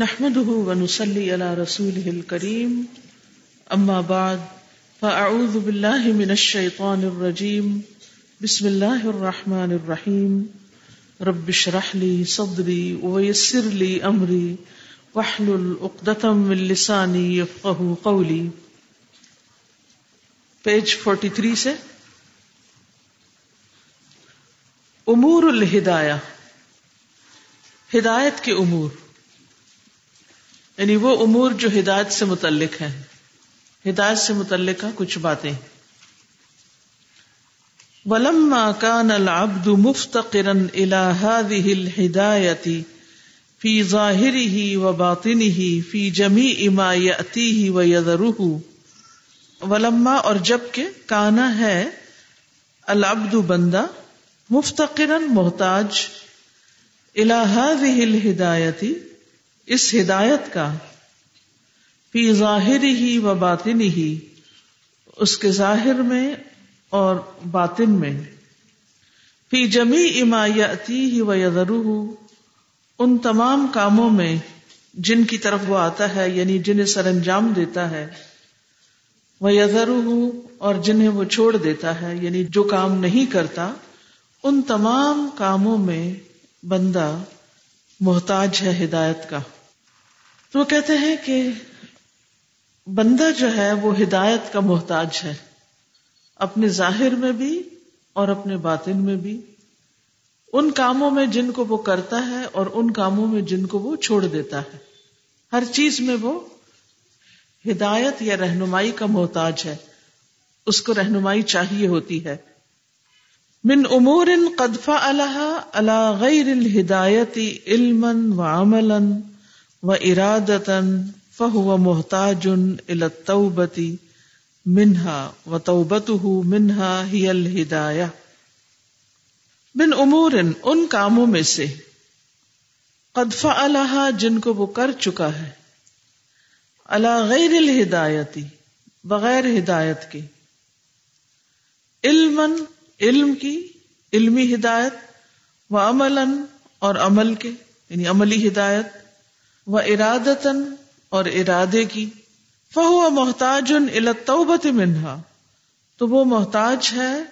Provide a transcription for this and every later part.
نحمده ونصلي على رسوله الكريم. أما بعد، فأعوذ بالله من الشيطان الرجيم. بسم الله الرحمن الرحيم. رب اشرح لي صدري ويسر لي أمري. واحلل عقدة من لساني يفقه قولي. پیج 43 سے. امور الہدایہ. ہدایت کے امور. یعنی وہ امور جو ہدایت سے متعلق ہیں۔ ہدایت سے متعلق کچھ باتیں۔ ولما كان العبد مفتقرا الى هذه الهدايه في ظاهره وباطنه في جميع ما ياتيه ويذره۔ ولما اور جبکہ کانا ہے العبد بندہ مفتقرا محتاج الى هذه الهدايه اس ہدایت کا، فی ظاہر ہی و باطن ہی، اس کے ظاہر میں اور باطن میں۔ فی جمی امایتی ہی و یدرو ان تمام کاموں میں جن کی طرف وہ آتا ہے یعنی جنہیں سر انجام دیتا ہے وہ یزرو اور جنہیں وہ چھوڑ دیتا ہے یعنی جو کام نہیں کرتا، ان تمام کاموں میں بندہ محتاج ہے ہدایت کا۔ تو وہ کہتے ہیں کہ بندہ جو ہے وہ ہدایت کا محتاج ہے۔ اپنے ظاہر میں بھی اور اپنے باطن میں بھی۔ ان کاموں میں جن کو وہ کرتا ہے اور ان کاموں میں جن کو وہ چھوڑ دیتا ہے۔ ہر چیز میں وہ ہدایت یا رہنمائی کا محتاج ہے۔ اس کو رہنمائی چاہیے ہوتی ہے۔ من امور قدفا اللہ اللہ غیر الہدایتی علم و عمل و ارادتن فہو محتاج التوبتی منہا و توبت منہا ہی الہدایہ۔ بن امور ان کاموں میں سے قدفا اللہ جن کو وہ کر چکا ہے اللہ غیر الہدایتی بغیر ہدایت کے۔ علم علم کی علمی ہدایت و عمل اور عمل کے یعنی عملی ہدایت وہ ارادتن اور ارادے کی، فہو محتاج التوبت منہا۔ تو وہ محتاج ہے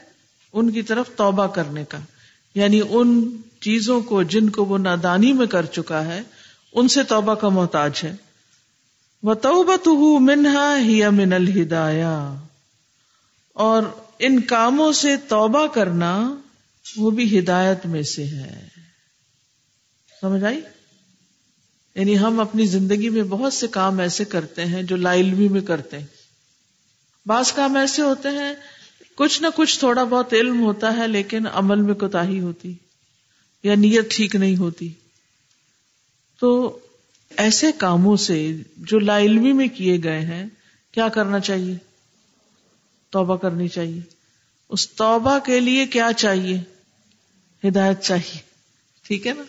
ان کی طرف توبہ کرنے کا۔ یعنی ان چیزوں کو جن کو وہ نادانی میں کر چکا ہے، ان سے توبہ کا محتاج ہے۔ وہ توبت منہا ہی من الہدایا اور ان کاموں سے توبہ کرنا وہ بھی ہدایت میں سے ہے۔ سمجھ آئی؟ یعنی ہم اپنی زندگی میں بہت سے کام ایسے کرتے ہیں جو لا علمی میں کرتے ہیں۔ بعض کام ایسے ہوتے ہیں، کچھ نہ کچھ تھوڑا بہت علم ہوتا ہے لیکن عمل میں کوتا ہوتی یا نیت ٹھیک نہیں ہوتی۔ تو ایسے کاموں سے جو لا علمی میں کیے گئے ہیں، کیا کرنا چاہیے؟ توبہ کرنی چاہیے۔ اس توبہ کے لیے کیا چاہیے؟ ہدایت چاہیے۔ ٹھیک ہے نا؟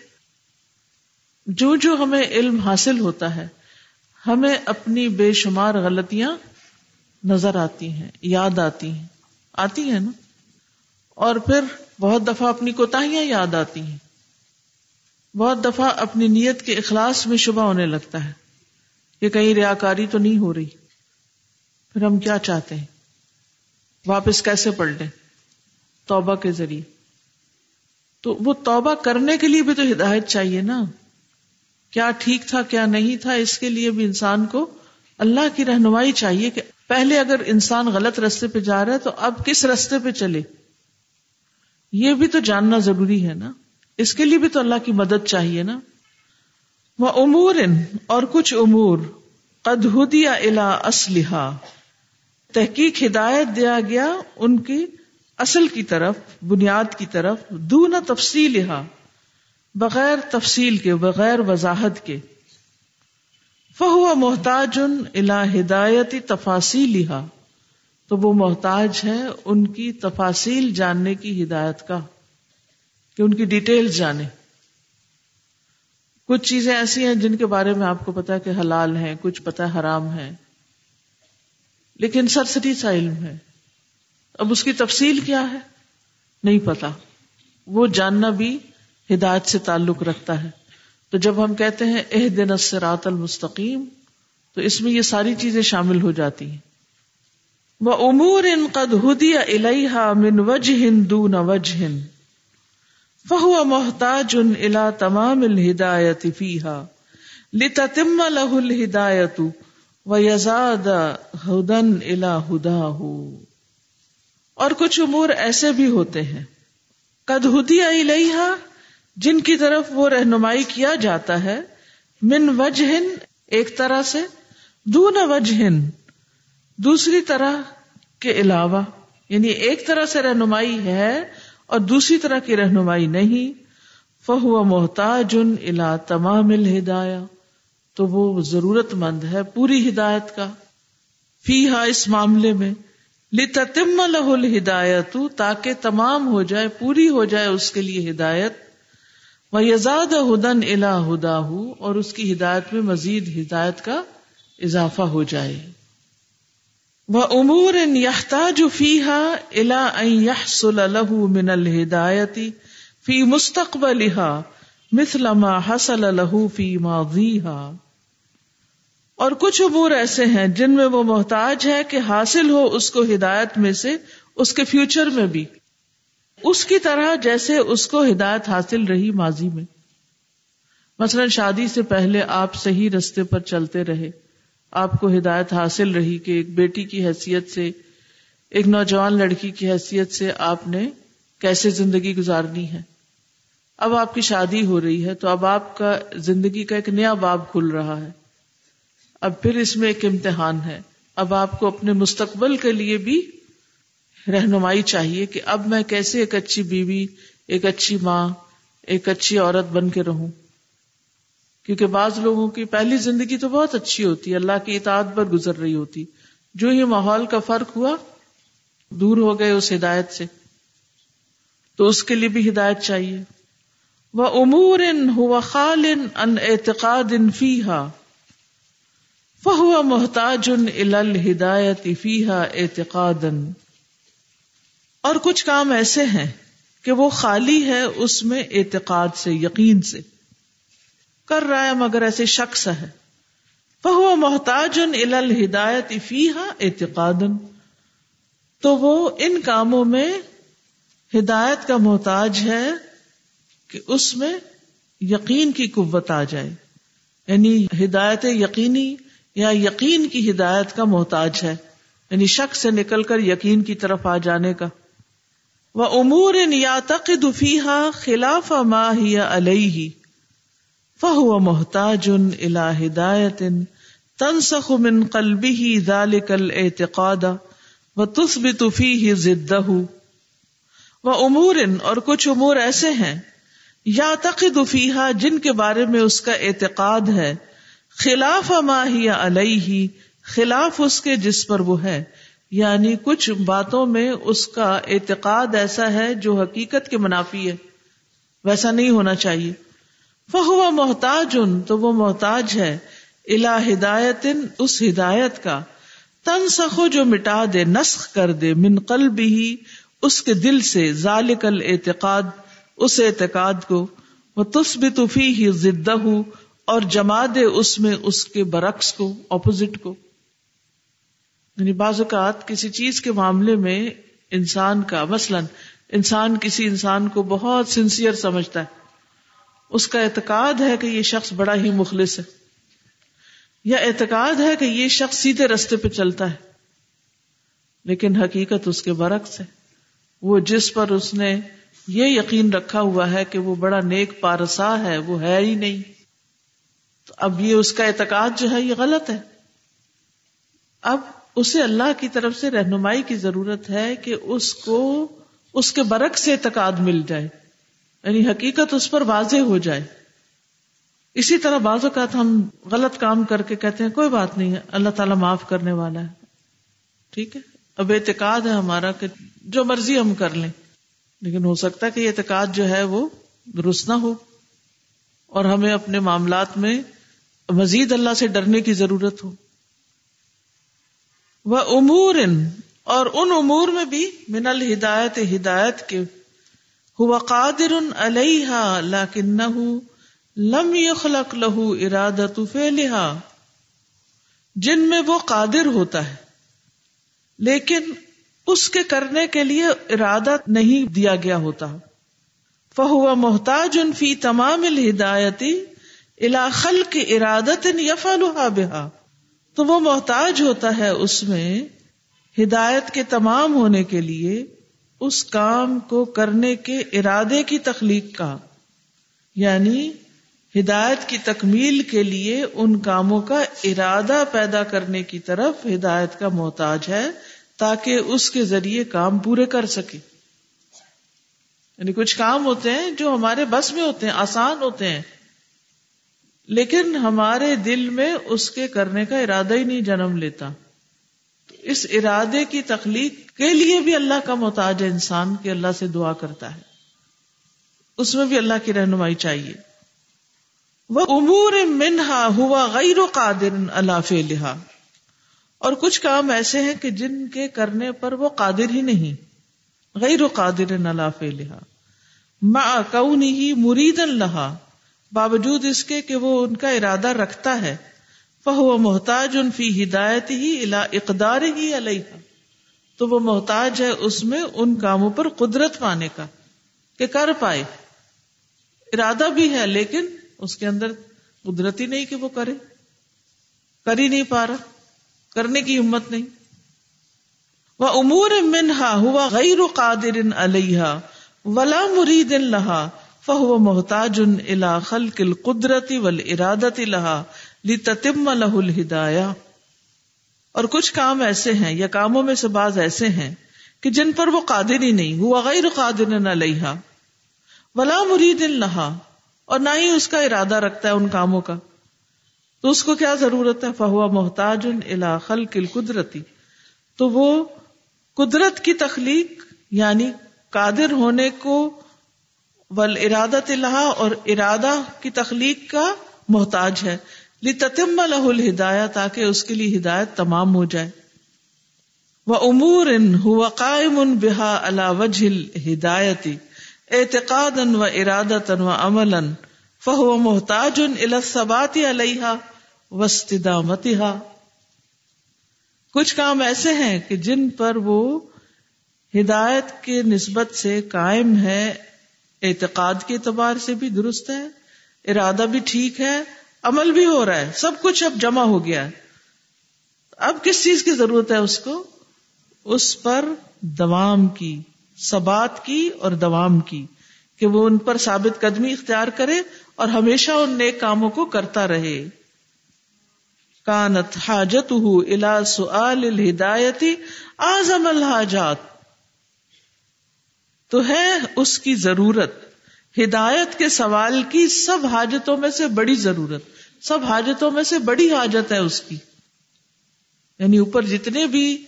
جو جو ہمیں علم حاصل ہوتا ہے، ہمیں اپنی بے شمار غلطیاں نظر آتی ہیں، یاد آتی ہیں۔ آتی ہیں نا؟ اور پھر بہت دفعہ اپنی کوتاہیاں یاد آتی ہیں۔ بہت دفعہ اپنی نیت کے اخلاص میں شبہ ہونے لگتا ہے۔ کہ کہیں ریاکاری تو نہیں ہو رہی۔ پھر ہم کیا چاہتے ہیں؟ واپس کیسے پلٹیں؟ توبہ کے ذریعے۔ تو وہ توبہ کرنے کے لیے بھی تو ہدایت چاہیے نا۔ کیا ٹھیک تھا، کیا نہیں تھا، اس کے لیے بھی انسان کو اللہ کی رہنمائی چاہیے کہ پہلے اگر انسان غلط رستے پہ جا رہا ہے تو اب کس رستے پہ چلے؟ یہ بھی تو جاننا ضروری ہے نا۔ اس کے لیے بھی تو اللہ کی مدد چاہیے نا۔ وہ امور اور کچھ امور۔ قدیا الا اسلحہ تحقیق ہدایت دیا گیا ان کی اصل کی طرف، بنیاد کی طرف دو نہ تفصیل بغیر تفصیل کے، بغیر وضاحت کے۔ فہو محتاج ان الا ہدایتی تفاصیل تو وہ محتاج ہے ان کی تفاصیل جاننے کی ہدایت کا، کہ ان کی ڈیٹیل جانے۔ کچھ چیزیں ایسی ہیں جن کے بارے میں آپ کو پتا کہ حلال ہیں، کچھ پتا حرام ہے لیکن سرسری سا علم ہے۔ اب اس کی تفصیل کیا ہے؟ نہیں پتا۔ وہ جاننا بھی ہدایت سے تعلق رکھتا ہے۔ تو جب ہم کہتے ہیں اح دن اسرات المستقیم، تو اس میں یہ ساری چیزیں شامل ہو جاتی ہیں۔ وہ امور ان قد ہدی الحا من وج دون وجہ۔ فہو محتاج ان الا تمام الہدایت فیحا لتتم له الہدایت یزاد ہدن الا ہدا اور کچھ امور ایسے بھی ہوتے ہیں۔ قد ہدی الیہا جن کی طرف وہ رہنمائی کیا جاتا ہے۔ من وجہ ایک طرح سے۔ دون وجہ دوسری طرح کے علاوہ۔ یعنی ایک طرح سے رہنمائی ہے اور دوسری طرح کی رہنمائی نہیں۔ فہو محتاج الا تمام الہدایا تو وہ ضرورت مند ہے پوری ہدایت کا۔ فی ہا اس معاملے میں، لتتم لہ الہدایت تاکہ تمام ہو جائے، پوری ہو جائے اس کے لیے ہدایت۔ وہ یزاد ہدن الا ہدا اور اس کی ہدایت میں مزید ہدایت کا اضافہ ہو جائے۔ وہ امور ان یحتاج فیحا الا یحصل له من الہدایتی فی مستقبلها، مثل ما حصل له فی ماضیها اور کچھ امور ایسے ہیں جن میں وہ محتاج ہے کہ حاصل ہو اس کو ہدایت میں سے، اس کے فیوچر میں بھی۔ اس کی طرح جیسے اس کو ہدایت حاصل رہی ماضی میں۔ مثلا شادی سے پہلے آپ صحیح رستے پر چلتے رہے۔ آپ کو ہدایت حاصل رہی کہ ایک بیٹی کی حیثیت سے، ایک نوجوان لڑکی کی حیثیت سے آپ نے کیسے زندگی گزارنی ہے۔ اب آپ کی شادی ہو رہی ہے تو اب آپ کا زندگی کا ایک نیا باب کھل رہا ہے۔ اب پھر اس میں ایک امتحان ہے۔ اب آپ کو اپنے مستقبل کے لیے بھی رہنمائی چاہیے کہ اب میں کیسے ایک اچھی بیوی، ایک اچھی ماں، ایک اچھی عورت بن کے رہوں۔ کیونکہ بعض لوگوں کی پہلی زندگی تو بہت اچھی ہوتی ہے اللہ کی اطاعت پر گزر رہی ہوتی۔ جو ہی ماحول کا فرق ہوا، دور ہو گئے اس ہدایت سے۔ تو اس کے لیے بھی ہدایت چاہیے۔ وہ امور ان ہوا خال ان اعتقاد ان فیحا فہو محتاج ان فیحا اعتقاد اور کچھ کام ایسے ہیں کہ وہ خالی ہے اس میں اعتقاد سے، یقین سے۔ کر رہا ہے مگر ایسے شخص ہے۔ وہ محتاج ان فیحا اعتقاد تو وہ ان کاموں میں ہدایت کا محتاج ہے کہ اس میں یقین کی قوت آ جائے۔ یعنی ہدایت یقینی یا یقین کی ہدایت کا محتاج ہے یعنی شخص سے نکل کر یقین کی طرف آ جانے کا۔ وہ امور یا تق دفیحا خلاف ماہ علیہ، فہو محتاج الا ہدایت تنسخ من قلبه ذلك الاعتقاد وتثبت فيه ضده وامور اور کچھ امور ایسے ہیں یا تقد فیحا جن کے بارے میں اس کا اعتقاد ہے خلاف ما ہی علیہ، خلاف اس کے جس پر وہ ہے۔ یعنی کچھ باتوں میں اس کا اعتقاد ایسا ہے جو حقیقت کے منافی ہے۔ ویسا نہیں ہونا چاہیے۔ وہ محتاج ان تو وہ محتاج ہے۔ الا ہدایت اس ہدایت کا۔ تن سخو جو مٹا دے، نسخ کر دے۔ من قلب ہی اس کے دل سے۔ ذالک الاعتقاد، اس اعتقاد کو۔ وہ تسبت فی ہی اور جما دے اس میں اس کے برعکس کو اپوزٹ کو۔ یعنی بعض اوقات کسی چیز کے معاملے میں انسان کا، مثلاً انسان کسی انسان کو بہت سنسیئر سمجھتا ہے۔ اس کا اعتقاد ہے کہ یہ شخص بڑا ہی مخلص ہے۔ یا اعتقاد ہے کہ یہ شخص سیدھے رستے پہ چلتا ہے۔ لیکن حقیقت اس کے برعکس ہے۔ وہ جس پر اس نے یہ یقین رکھا ہوا ہے کہ وہ بڑا نیک پارسا ہے، وہ ہے ہی نہیں۔ اب یہ اس کا اعتقاد جو ہے یہ غلط ہے۔ اب اسے اللہ کی طرف سے رہنمائی کی ضرورت ہے کہ اس کو اس کے برعکس سے اعتقاد مل جائے۔ یعنی حقیقت اس پر واضح ہو جائے۔ اسی طرح بعض اوقات ہم غلط کام کر کے کہتے ہیں، کوئی بات نہیں ہے اللہ تعالیٰ معاف کرنے والا ہے۔ ٹھیک ہے؟ اب اعتقاد ہے ہمارا کہ جو مرضی ہم کر لیں۔ لیکن ہو سکتا ہے کہ یہ اعتقاد جو ہے وہ درست نہ ہو۔ اور ہمیں اپنے معاملات میں مزید اللہ سے ڈرنے کی ضرورت ہو۔ وہ امور اور ان امور میں بھی من الہدایت ہدایت کے۔ ہوا قادر علیہ لیکنہ لم یخلق لہو ارادت فعلہا جن میں وہ قادر ہوتا ہے، لیکن اس کے کرنے کے لیے ارادہ نہیں دیا گیا ہوتا۔ فہو محتاج ان فی تمام الہدایتی الاخل کی ارادت یفعلها بها، تو وہ محتاج ہوتا ہے اس میں ہدایت کے تمام ہونے کے لیے اس کام کو کرنے کے ارادے کی تخلیق کا یعنی ہدایت کی تکمیل کے لیے ان کاموں کا ارادہ پیدا کرنے کی طرف ہدایت کا محتاج ہے تاکہ اس کے ذریعے کام پورے کر سکے۔ یعنی کچھ کام ہوتے ہیں جو ہمارے بس میں ہوتے ہیں، آسان ہوتے ہیں لیکن ہمارے دل میں اس کے کرنے کا ارادہ ہی نہیں جنم لیتا۔ اس ارادے کی تخلیق کے لیے بھی اللہ کا محتاج ہے انسان کے اللہ سے دعا کرتا ہے۔ اس میں بھی اللہ کی رہنمائی چاہیے۔ وہ امور منہا ہوا غیر و قادر اللہ لہا اور کچھ کام ایسے ہیں کہ جن کے کرنے پر وہ قادر ہی نہیں۔ غیر و قادر اللہ لہا ماں کون ہی مرید اللہ باوجود اس کے کہ وہ ان کا ارادہ رکھتا ہے، فہو محتاج ان فی ہدایت ہی الا اقدار ہی علیہ تو وہ محتاج ہے اس میں ان کاموں پر قدرت پانے کا، کہ کر پائے۔ ارادہ بھی ہے لیکن اس کے اندر قدرت ہی نہیں کہ وہ کرے۔ کر ہی نہیں پا رہا، کرنے کی ہمت نہیں۔ وہ امور منہا، ہوا غیر قادر علیہ ولا مرید لہا۔ فہو محتاج الا خلق القدرتی ول ارادت لہا لتتم لہ الہدایا اور کچھ کام ایسے ہیں یا کاموں میں سے بعض ایسے ہیں کہ جن پر وہ قادر ہی نہیں ہوا غیر قادر نہ علیہ ولا مرید لہا، اور نہ ہی اس کا ارادہ رکھتا ہے ان کاموں کا۔ تو اس کو کیا ضرورت ہے؟ فہوا محتاج الا خلق القدرتی تو وہ قدرت کی تخلیق یعنی قادر ہونے کو ول ارادت اللہ اور ارادہ کی تخلیق کا محتاج ہے۔ لتتم لہ الہدایہ تاکہ اس کے لیے ہدایت تمام ہو جائے۔ وہ امور ان ہوا قائم ان بحا اللہ وجہ ہدایتی اعتقاد و ارادت و عمل فہو محتاج ان الثبات علیہ وسطامتہ کچھ کام ایسے ہیں کہ جن پر وہ ہدایت کے نسبت سے قائم ہے۔ اعتقاد کے اعتبار سے بھی درست ہے، ارادہ بھی ٹھیک ہے، عمل بھی ہو رہا ہے، سب کچھ اب جمع ہو گیا ہے۔ اب کس چیز کی ضرورت ہے اس کو؟ اس پر دوام کی سبات کی اور دوام کی، کہ وہ ان پر ثابت قدمی اختیار کرے اور ہمیشہ ان نیک کاموں کو کرتا رہے۔ کانت حاجت الا سؤال الہدایتی، آزم الحاجات۔ تو ہے اس کی ضرورت۔ ہدایت کے سوال کی سب حاجتوں میں سے بڑی ضرورت۔ سب حاجتوں میں سے بڑی حاجت ہے اس کی۔ یعنی اوپر جتنے بھی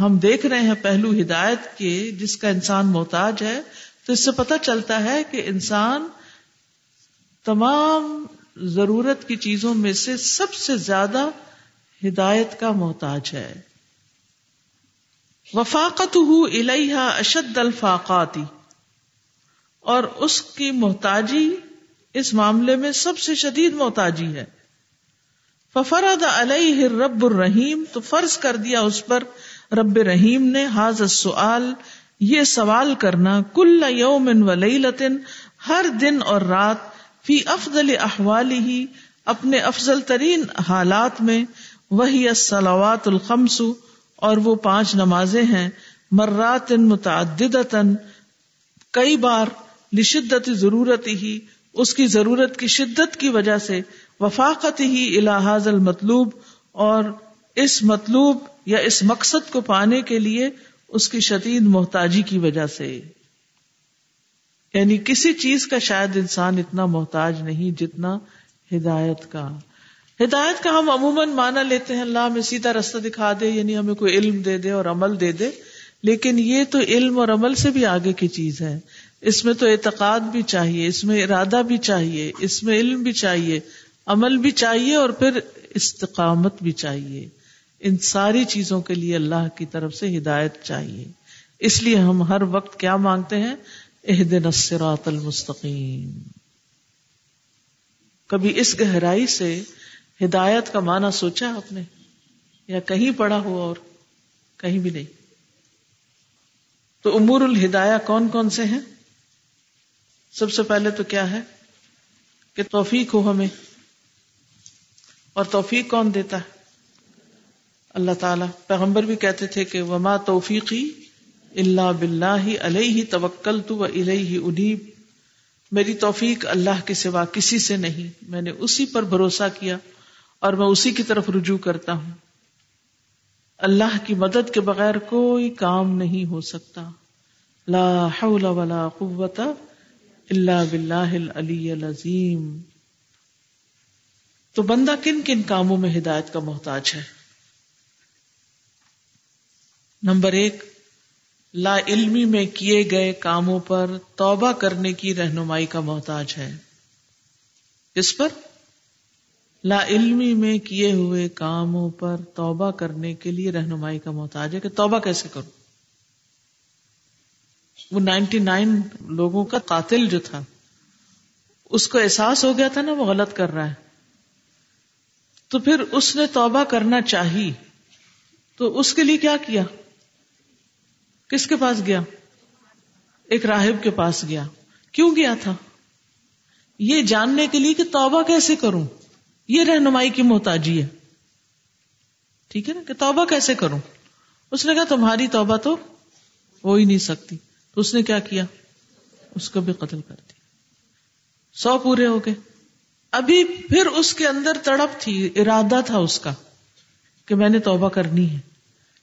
ہم دیکھ رہے ہیں پہلو ہدایت کے جس کا انسان محتاج ہے، تو اس سے پتا چلتا ہے کہ انسان تمام ضرورت کی چیزوں میں سے سب سے زیادہ ہدایت کا محتاج ہے۔ وفاقت ہو الحا اشد الفاقاتی۔ اور اس کی محتاجی اس معاملے میں سب سے شدید محتاجی ہے۔ ففرد علیہ رب الرحیم، تو فرض کر دیا اس پر، رب رحیم نے حاض سوال، یہ سوال کرنا، کل یوم و لیلتن ہر دن اور رات، فی افضل احوال ہی اپنے افضل ترین حالات میں، وہی السلوات الخمس اور وہ پانچ نمازیں ہیں مرات متعدد کئی بار لشدت ضرورت ہی، اس کی ضرورت کی شدت کی وجہ سے، وفاقت ہی الحاظ المطلوب، اور اس مطلوب یا اس مقصد کو پانے کے لیے اس کی شدید محتاجی کی وجہ سے۔ یعنی کسی چیز کا شاید انسان اتنا محتاج نہیں جتنا ہدایت کا۔ ہدایت کا ہم عموماً مانا لیتے ہیں، اللہ ہمیں سیدھا رستہ دکھا دے یعنی ہمیں کوئی علم دے دے اور عمل دے دے۔ لیکن یہ تو علم اور عمل سے بھی آگے کی چیز ہے۔ اس میں تو اعتقاد بھی چاہیے، اس میں ارادہ بھی چاہیے، اس میں علم بھی چاہیے، عمل بھی چاہیے اور پھر استقامت بھی چاہیے۔ ان ساری چیزوں کے لیے اللہ کی طرف سے ہدایت چاہیے۔ اس لیے ہم ہر وقت کیا مانگتے ہیں؟ عہد نصرات المستقیم۔ کبھی اس گہرائی سے ہدایت کا معنی سوچا آپ نے یا کہیں پڑا ہو اور کہیں بھی نہیں تو امور الہدایہ کون کون سے ہیں سب سے پہلے تو کیا ہے کہ توفیق ہو ہمیں اور توفیق کون دیتا ہے اللہ تعالی پیغمبر بھی کہتے تھے کہ وما توفیقی اللہ بلّہ علیہ توکل تو الہ انیب میری توفیق اللہ کے سوا کسی سے نہیں میں نے اسی پر بھروسہ کیا اور میں اسی کی طرف رجوع کرتا ہوں۔ اللہ کی مدد کے بغیر کوئی کام نہیں ہو سکتا۔ لا حول ولا قوت الا باللہ العلی العظیم۔ تو بندہ کن کن کاموں میں ہدایت کا محتاج ہے؟ نمبر ایک، لا علمی میں کیے گئے کاموں پر توبہ کرنے کی رہنمائی کا محتاج ہے۔ اس پر لا علمی میں کیے ہوئے کاموں پر توبہ کرنے کے لیے رہنمائی کا محتاج ہے کہ توبہ کیسے کروں؟ وہ نائنٹی نائن لوگوں کا قاتل جو تھا، اس کو احساس ہو گیا تھا نا وہ غلط کر رہا ہے۔ تو پھر اس نے توبہ کرنا چاہی، تو اس کے لیے کیا کیا؟ کس کے پاس گیا؟ ایک راہب کے پاس گیا۔ کیوں گیا تھا؟ یہ جاننے کے لیے کہ توبہ کیسے کروں؟ یہ رہنمائی کی محتاجی ہے۔ ٹھیک ہے نا؟ کہ توبہ کیسے کروں؟ اس نے کہا، تمہاری توبہ تو ہو ہی نہیں سکتی۔ تو اس نے کیا کیا؟ اس کو بھی قتل کر دیا۔ سو پورے ہو گئے۔ ابھی پھر اس کے اندر تڑپ تھی، ارادہ تھا اس کا کہ میں نے توبہ کرنی ہے۔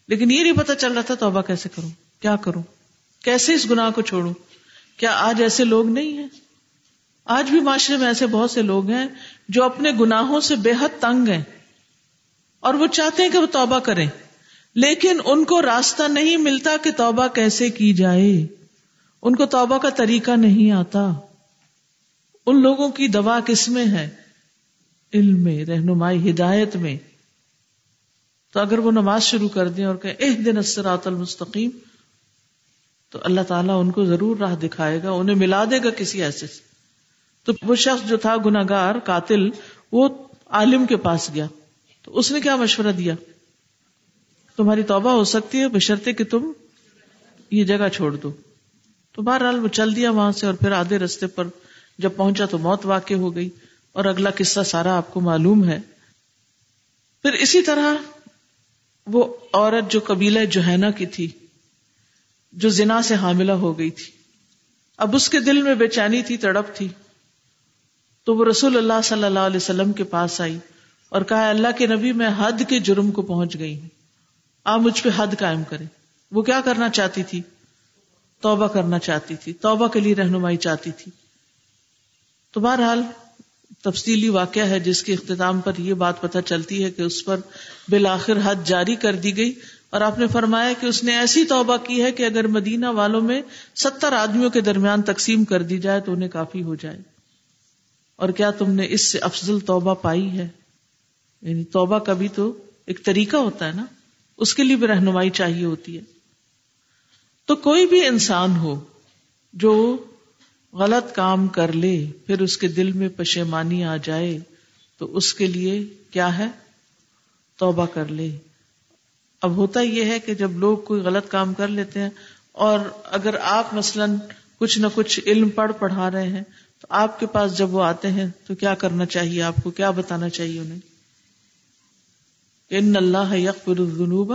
لیکن یہ نہیں پتا چل رہا تھا توبہ کیسے کروں، کیا کروں، کیسے اس گناہ کو چھوڑوں؟ کیا آج ایسے لوگ نہیں ہیں؟ آج بھی معاشرے میں ایسے بہت سے لوگ ہیں جو اپنے گناہوں سے بے حد تنگ ہیں اور وہ چاہتے ہیں کہ وہ توبہ کریں۔ لیکن ان کو راستہ نہیں ملتا کہ توبہ کیسے کی جائے۔ ان کو توبہ کا طریقہ نہیں آتا۔ ان لوگوں کی دوا کس میں ہے؟ علم میں، رہنمائی، ہدایت میں۔ تو اگر وہ نماز شروع کر دیں اور کہ ایک دن اسرات المستقیم، تو اللہ تعالیٰ ان کو ضرور راہ دکھائے گا، انہیں ملا دے گا کسی ایسے سے۔ تو وہ شخص جو تھا گناگار قاتل، وہ عالم کے پاس گیا۔ تو اس نے کیا مشورہ دیا؟ تمہاری توبہ ہو سکتی ہے بشرتے کہ تم یہ جگہ چھوڑ دو۔ تو بہرحال وہ چل دیا وہاں سے اور پھر آدھے رستے پر جب پہنچا تو موت واقع ہو گئی اور اگلا قصہ سارا آپ کو معلوم ہے۔ پھر اسی طرح وہ عورت جو قبیلہ جوہینا کی تھی، جو زنا سے حاملہ ہو گئی تھی۔ اب اس کے دل میں بے چینی تھی، تڑپ تھی۔ تو وہ رسول اللہ صلی اللہ علیہ وسلم کے پاس آئی اور کہا، اللہ کے نبی میں حد کے جرم کو پہنچ گئی ہوں۔ آپ مجھ پہ حد قائم کرے وہ کیا کرنا چاہتی تھی؟ توبہ کرنا چاہتی تھی۔ توبہ کے لیے رہنمائی چاہتی تھی۔ تو بہرحال تفصیلی واقعہ ہے جس کے اختتام پر یہ بات پتہ چلتی ہے کہ اس پر بالآخر حد جاری کر دی گئی اور آپ نے فرمایا کہ اس نے ایسی توبہ کی ہے کہ اگر مدینہ والوں میں ستر آدمیوں کے درمیان تقسیم کر دی جائے تو انہیں کافی ہو جائے۔ اور کیا تم نے اس سے افضل توبہ پائی ہے؟ یعنی توبہ کا بھی تو ایک طریقہ ہوتا ہے نا، اس کے لیے بھی رہنمائی چاہیے ہوتی ہے۔ تو کوئی بھی انسان ہو جو غلط کام کر لے، پھر اس کے دل میں پشیمانی آ جائے، تو اس کے لیے کیا ہے؟ توبہ کر لے۔ اب ہوتا یہ ہے کہ جب لوگ کوئی غلط کام کر لیتے ہیں اور اگر آپ مثلا کچھ نہ کچھ علم پڑھ پڑھا رہے ہیں تو آپ کے پاس جب وہ آتے ہیں تو کیا کرنا چاہیے آپ کو؟ کیا بتانا چاہیے انہیں؟ ان اللہ یقر الذنوب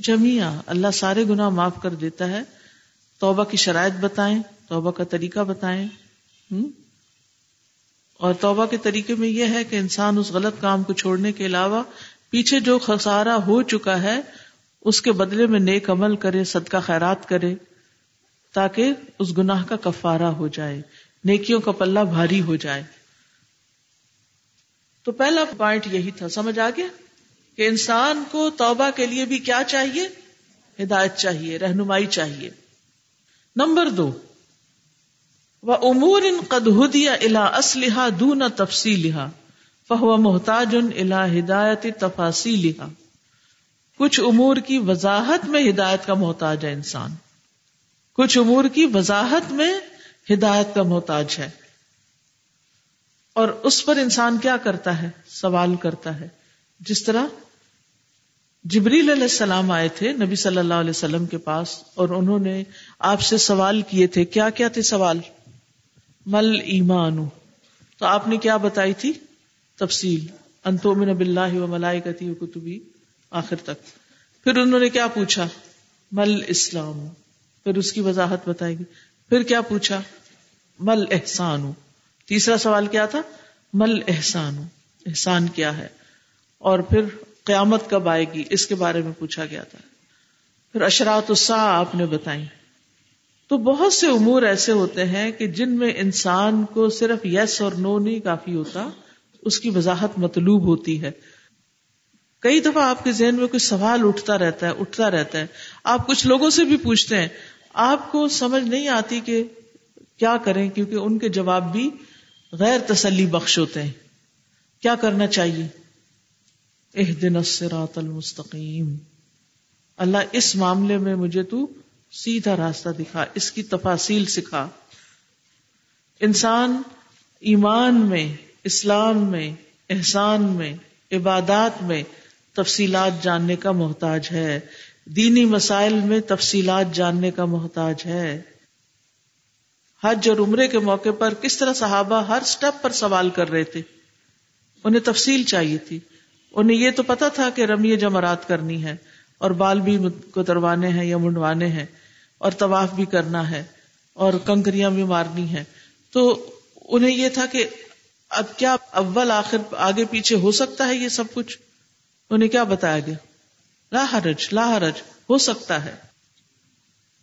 جمیا اللہ سارے گناہ معاف کر دیتا ہے۔ توبہ کی شرائط بتائیں، توبہ کا طریقہ بتائیں اور توبہ کے طریقے میں یہ ہے کہ انسان اس غلط کام کو چھوڑنے کے علاوہ پیچھے جو خسارہ ہو چکا ہے، اس کے بدلے میں نیک عمل کرے، صدقہ خیرات کرے، تاکہ اس گناہ کا کفارہ ہو جائے۔ نیکیوں کا پلہ بھاری ہو جائے۔ تو پہلا پوائنٹ یہی تھا، سمجھ آ گیا؟ کہ انسان کو توبہ کے لیے بھی کیا چاہیے؟ ہدایت چاہیے، رہنمائی چاہیے۔ نمبر دو وہ امور ان قد ہدیا الا اسلحہ دون تفصیلحا فہو محتاج ان الا ہدایت تفاصیلحا کچھ امور کی وضاحت میں ہدایت کا محتاج ہے انسان۔ کچھ امور کی وضاحت میں ہدایت کا محتاج ہے۔ اور اس پر انسان کیا کرتا ہے؟ سوال کرتا ہے۔ جس طرح جبریل علیہ السلام آئے تھے، نبی صلی اللہ علیہ وسلم کے پاس، اور انہوں نے آپ سے سوال کیے تھے۔ کیا کیا تھے سوال؟ مل ایمان تو آپ نے کیا بتائی تھی؟ تفصیل۔ انتو من باللہ و ملائکتی و کتبی۔ آخر تک۔ پھر انہوں نے کیا پوچھا؟ مل اسلام۔ پھر اس کی وضاحت بتائے گی۔ پھر کیا پوچھا؟ مل احسان تیسرا سوال کیا تھا؟ مل احسان احسان کیا ہے؟ اور پھر قیامت کب آئے گی؟ اس کے بارے میں پوچھا گیا تھا۔ پھر اشرات الساعہ آپ نے بتائی۔ تو بہت سے امور ایسے ہوتے ہیں کہ جن میں انسان کو صرف یس اور نو نہیں کافی ہوتا، اس کی وضاحت مطلوب ہوتی ہے۔ کئی دفعہ آپ کے ذہن میں کوئی سوال اٹھتا رہتا ہے، اٹھتا رہتا ہے۔ آپ کچھ لوگوں سے بھی پوچھتے ہیں۔ آپ کو سمجھ نہیں آتی کہ کیا کریں کیونکہ ان کے جواب بھی غیر تسلی بخش ہوتے ہیں۔ کیا کرنا چاہیے؟ اح دن المستقیم۔ اللہ اس معاملے میں مجھے تو سیدھا راستہ دکھا، اس کی تفاصیل سکھا۔ انسان ایمان میں، اسلام میں، احسان میں، عبادات میں تفصیلات جاننے کا محتاج ہے۔ دینی مسائل میں تفصیلات جاننے کا محتاج ہے۔ حج اور عمرے کے موقع پر کس طرح صحابہ ہر سٹیپ پر سوال کر رہے تھے۔ انہیں تفصیل چاہیے تھی۔ انہیں یہ تو پتا تھا کہ رمی جمرات کرنی ہے اور بال بھی کتروانے ہیں یا منڈوانے ہیں اور طواف بھی کرنا ہے اور کنکریاں بھی مارنی ہے تو انہیں یہ تھا کہ اب کیا اول آخر آگے پیچھے ہو سکتا ہے یہ سب کچھ؟ انہیں کیا بتایا گیا؟ لا حرج لا حرج، ہو سکتا ہے۔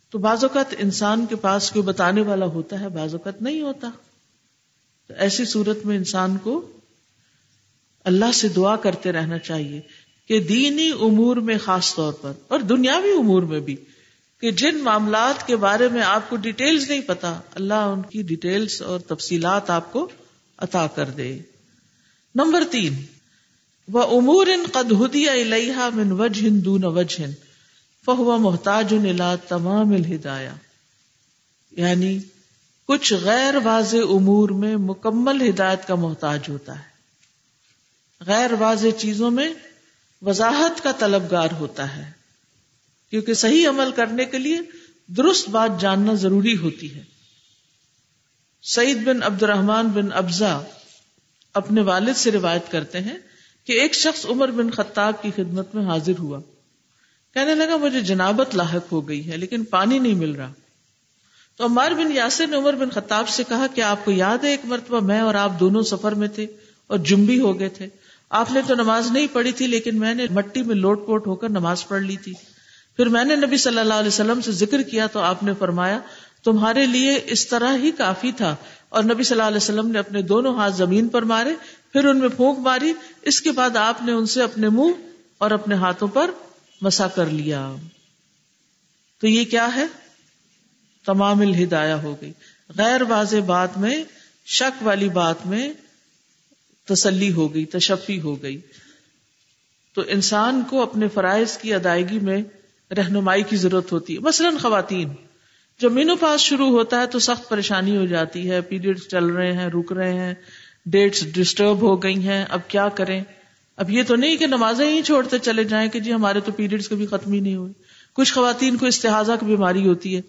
تو بعض اوقات انسان کے پاس کوئی بتانے والا ہوتا ہے، بعض اوقات نہیں ہوتا۔ تو ایسی صورت میں انسان کو اللہ سے دعا کرتے رہنا چاہیے کہ دینی امور میں خاص طور پر اور دنیاوی امور میں بھی کہ جن معاملات کے بارے میں آپ کو ڈیٹیلز نہیں پتا، اللہ ان کی ڈیٹیلز اور تفصیلات آپ کو عطا کر دے۔ نمبر تین وہ امور ان قد ہدیہ الحا من وجہ دون وجہ فہو محتاج تمام الہدایا یعنی کچھ غیر واضح امور میں مکمل ہدایت کا محتاج ہوتا ہے۔ غیر واضح چیزوں میں وضاحت کا طلبگار ہوتا ہے۔ کیونکہ صحیح عمل کرنے کے لیے درست بات جاننا ضروری ہوتی ہے۔ سعید بن عبد الرحمان بن ابزا اپنے والد سے روایت کرتے ہیں کہ ایک شخص عمر بن خطاب کی خدمت میں حاضر ہوا۔ کہنے لگا مجھے جنابت لاحق ہو گئی ہے، لیکن پانی نہیں مل رہا۔ تو عمار بن یاسر نے عمر بن خطاب سے کہا کہ آپ کو یاد ہے ایک مرتبہ میں اور آپ دونوں سفر میں تھے اور جمبی ہو گئے تھے۔ آپ نے تو نماز نہیں پڑھی تھی، لیکن میں نے مٹی میں لوٹ پوٹ ہو کر نماز پڑھ لی تھی۔ پھر میں نے نبی صلی اللہ علیہ وسلم سے ذکر کیا تو آپ نے فرمایا، تمہارے لیے اس طرح ہی کافی تھا۔ اور نبی صلی اللہ علیہ وسلم نے اپنے دونوں ہاتھ زمین پر مارے، پھر ان میں پھونک ماری۔ اس کے بعد آپ نے ان سے اپنے منہ اور اپنے ہاتھوں پر مسا کر لیا۔ تو یہ کیا ہے؟ تمام الہدایا ہو گئی۔ غیر واضح بات میں، شک والی بات میں تسلی ہو گئی، تشفی ہو گئی۔ تو انسان کو اپنے فرائض کی ادائیگی میں رہنمائی کی ضرورت ہوتی ہے۔ مثلاً خواتین، جب مینو پاس شروع ہوتا ہے تو سخت پریشانی ہو جاتی ہے۔ پیریڈ چل رہے ہیں، رک رہے ہیں۔ ڈیٹس ڈسٹرب ہو گئی ہیں۔ اب کیا کریں؟ اب یہ تو نہیں کہ نمازیں ہی چھوڑتے چلے جائیں کہ جی ہمارے تو پیریڈس کبھی ختم ہی نہیں ہوئے۔ کچھ خواتین کو استحاظہ کی بیماری ہوتی ہے۔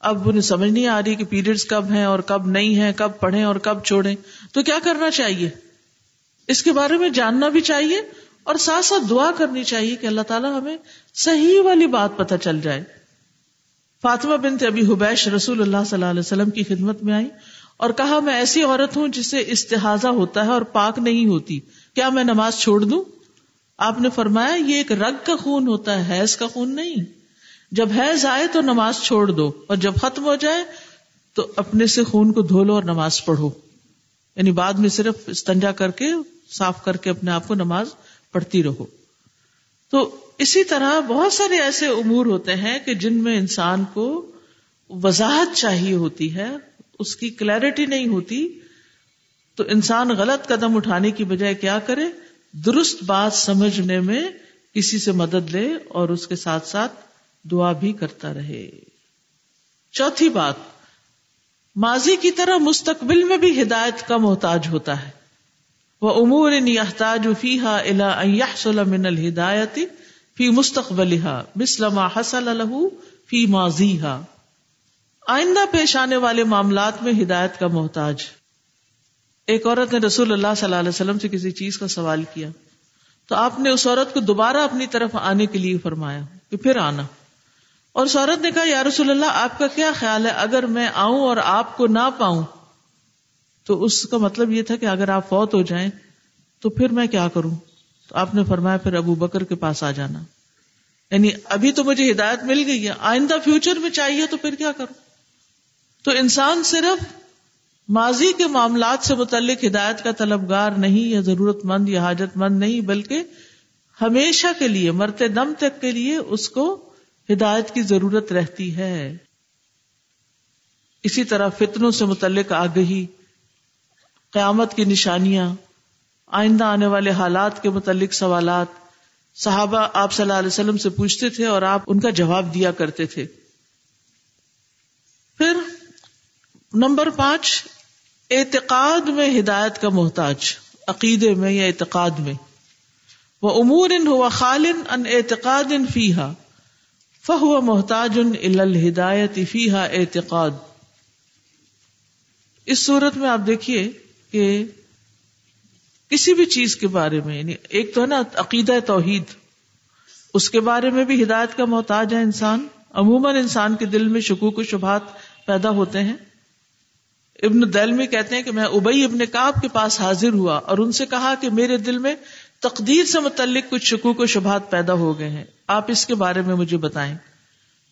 اب انہیں سمجھ نہیں آ رہی کہ پیریڈس کب ہیں اور کب نہیں ہیں، کب پڑھیں اور کب چھوڑیں۔ تو کیا کرنا چاہیے؟ اس کے بارے میں جاننا بھی چاہیے اور ساتھ ساتھ دعا کرنی چاہیے کہ اللہ تعالیٰ ہمیں صحیح والی بات پتہ چل جائے۔ فاطمہ بنت ابھی حبیش رسول اللہ صلی اللہ علیہ وسلم کی خدمت میں آئی اور کہا، میں ایسی عورت ہوں جسے استحاظہ ہوتا ہے اور پاک نہیں ہوتی۔ کیا میں نماز چھوڑ دوں؟ آپ نے فرمایا، یہ ایک رگ کا خون ہوتا ہے، حیض کا خون نہیں۔ جب حیض آئے تو نماز چھوڑ دو، اور جب ختم ہو جائے تو اپنے سے خون کو دھو لو اور نماز پڑھو۔ یعنی بعد میں صرف استنجا کر کے، صاف کر کے اپنے آپ کو نماز پڑھتی رہو۔ تو اسی طرح بہت سارے ایسے امور ہوتے ہیں کہ جن میں انسان کو وضاحت چاہیے ہوتی ہے، اس کی کلیرٹی نہیں ہوتی۔ تو انسان غلط قدم اٹھانے کی بجائے کیا کرے؟ درست بات سمجھنے میں کسی سے مدد لے اور اس کے ساتھ ساتھ دعا بھی کرتا رہے۔ چوتھی بات، ماضی کی طرح مستقبل میں بھی ہدایت کا محتاج ہوتا ہے۔ وہ امور فیحا الا من الہدایت فی مستقبل مسلم حسل الح فی ماضی آئندہ پیش آنے والے معاملات میں ہدایت کا محتاج۔ ایک عورت نے رسول اللہ صلی اللہ علیہ وسلم سے کسی چیز کا سوال کیا تو آپ نے اس عورت کو دوبارہ اپنی طرف آنے کے لیے فرمایا کہ پھر آنا۔ اور اس عورت نے کہا، یا رسول اللہ، آپ کا کیا خیال ہے؟ اگر میں آؤں اور آپ کو نہ پاؤں تو اس کا مطلب یہ تھا کہ اگر آپ فوت ہو جائیں تو پھر میں کیا کروں؟ تو آپ نے فرمایا، پھر ابو بکر کے پاس آ جانا۔ یعنی ابھی تو مجھے ہدایت مل گئی ہے، آئندہ فیوچر میں چاہیے تو پھر کیا کروں؟ تو انسان صرف ماضی کے معاملات سے متعلق ہدایت کا طلبگار نہیں، یا ضرورت مند، یا حاجت مند نہیں، بلکہ ہمیشہ کے لیے، مرتے دم تک کے لیے اس کو ہدایت کی ضرورت رہتی ہے۔ اسی طرح فتنوں سے متعلق آگہی، قیامت کی نشانیاں، آئندہ آنے والے حالات کے متعلق سوالات۔ صحابہ آپ صلی اللہ علیہ وسلم سے پوچھتے تھے اور آپ ان کا جواب دیا کرتے تھے۔ پھر نمبر پانچ اعتقاد میں ہدایت کا محتاج، عقیدے میں یا اعتقاد میں۔ وہ امور ان ہوا خالن ان اعتقاد ان فیحا فہو محتاج ان الہدایت فیحا اعتقاد۔ اس صورت میں آپ دیکھیے کہ کسی بھی چیز کے بارے میں یعنی ایک تو ہے نا عقیدہ توحید، اس کے بارے میں بھی ہدایت کا محتاج ہے انسان۔ عموماً انسان کے دل میں شکوک و شبہات پیدا ہوتے ہیں۔ ابن دل میں کہتے ہیں کہ میں ابئی ابن کاب کے پاس حاضر ہوا اور ان سے کہا کہ میرے دل میں تقدیر سے متعلق کچھ شکوک و شبہات پیدا ہو گئے ہیں۔ آپ اس کے بارے میں مجھے بتائیں۔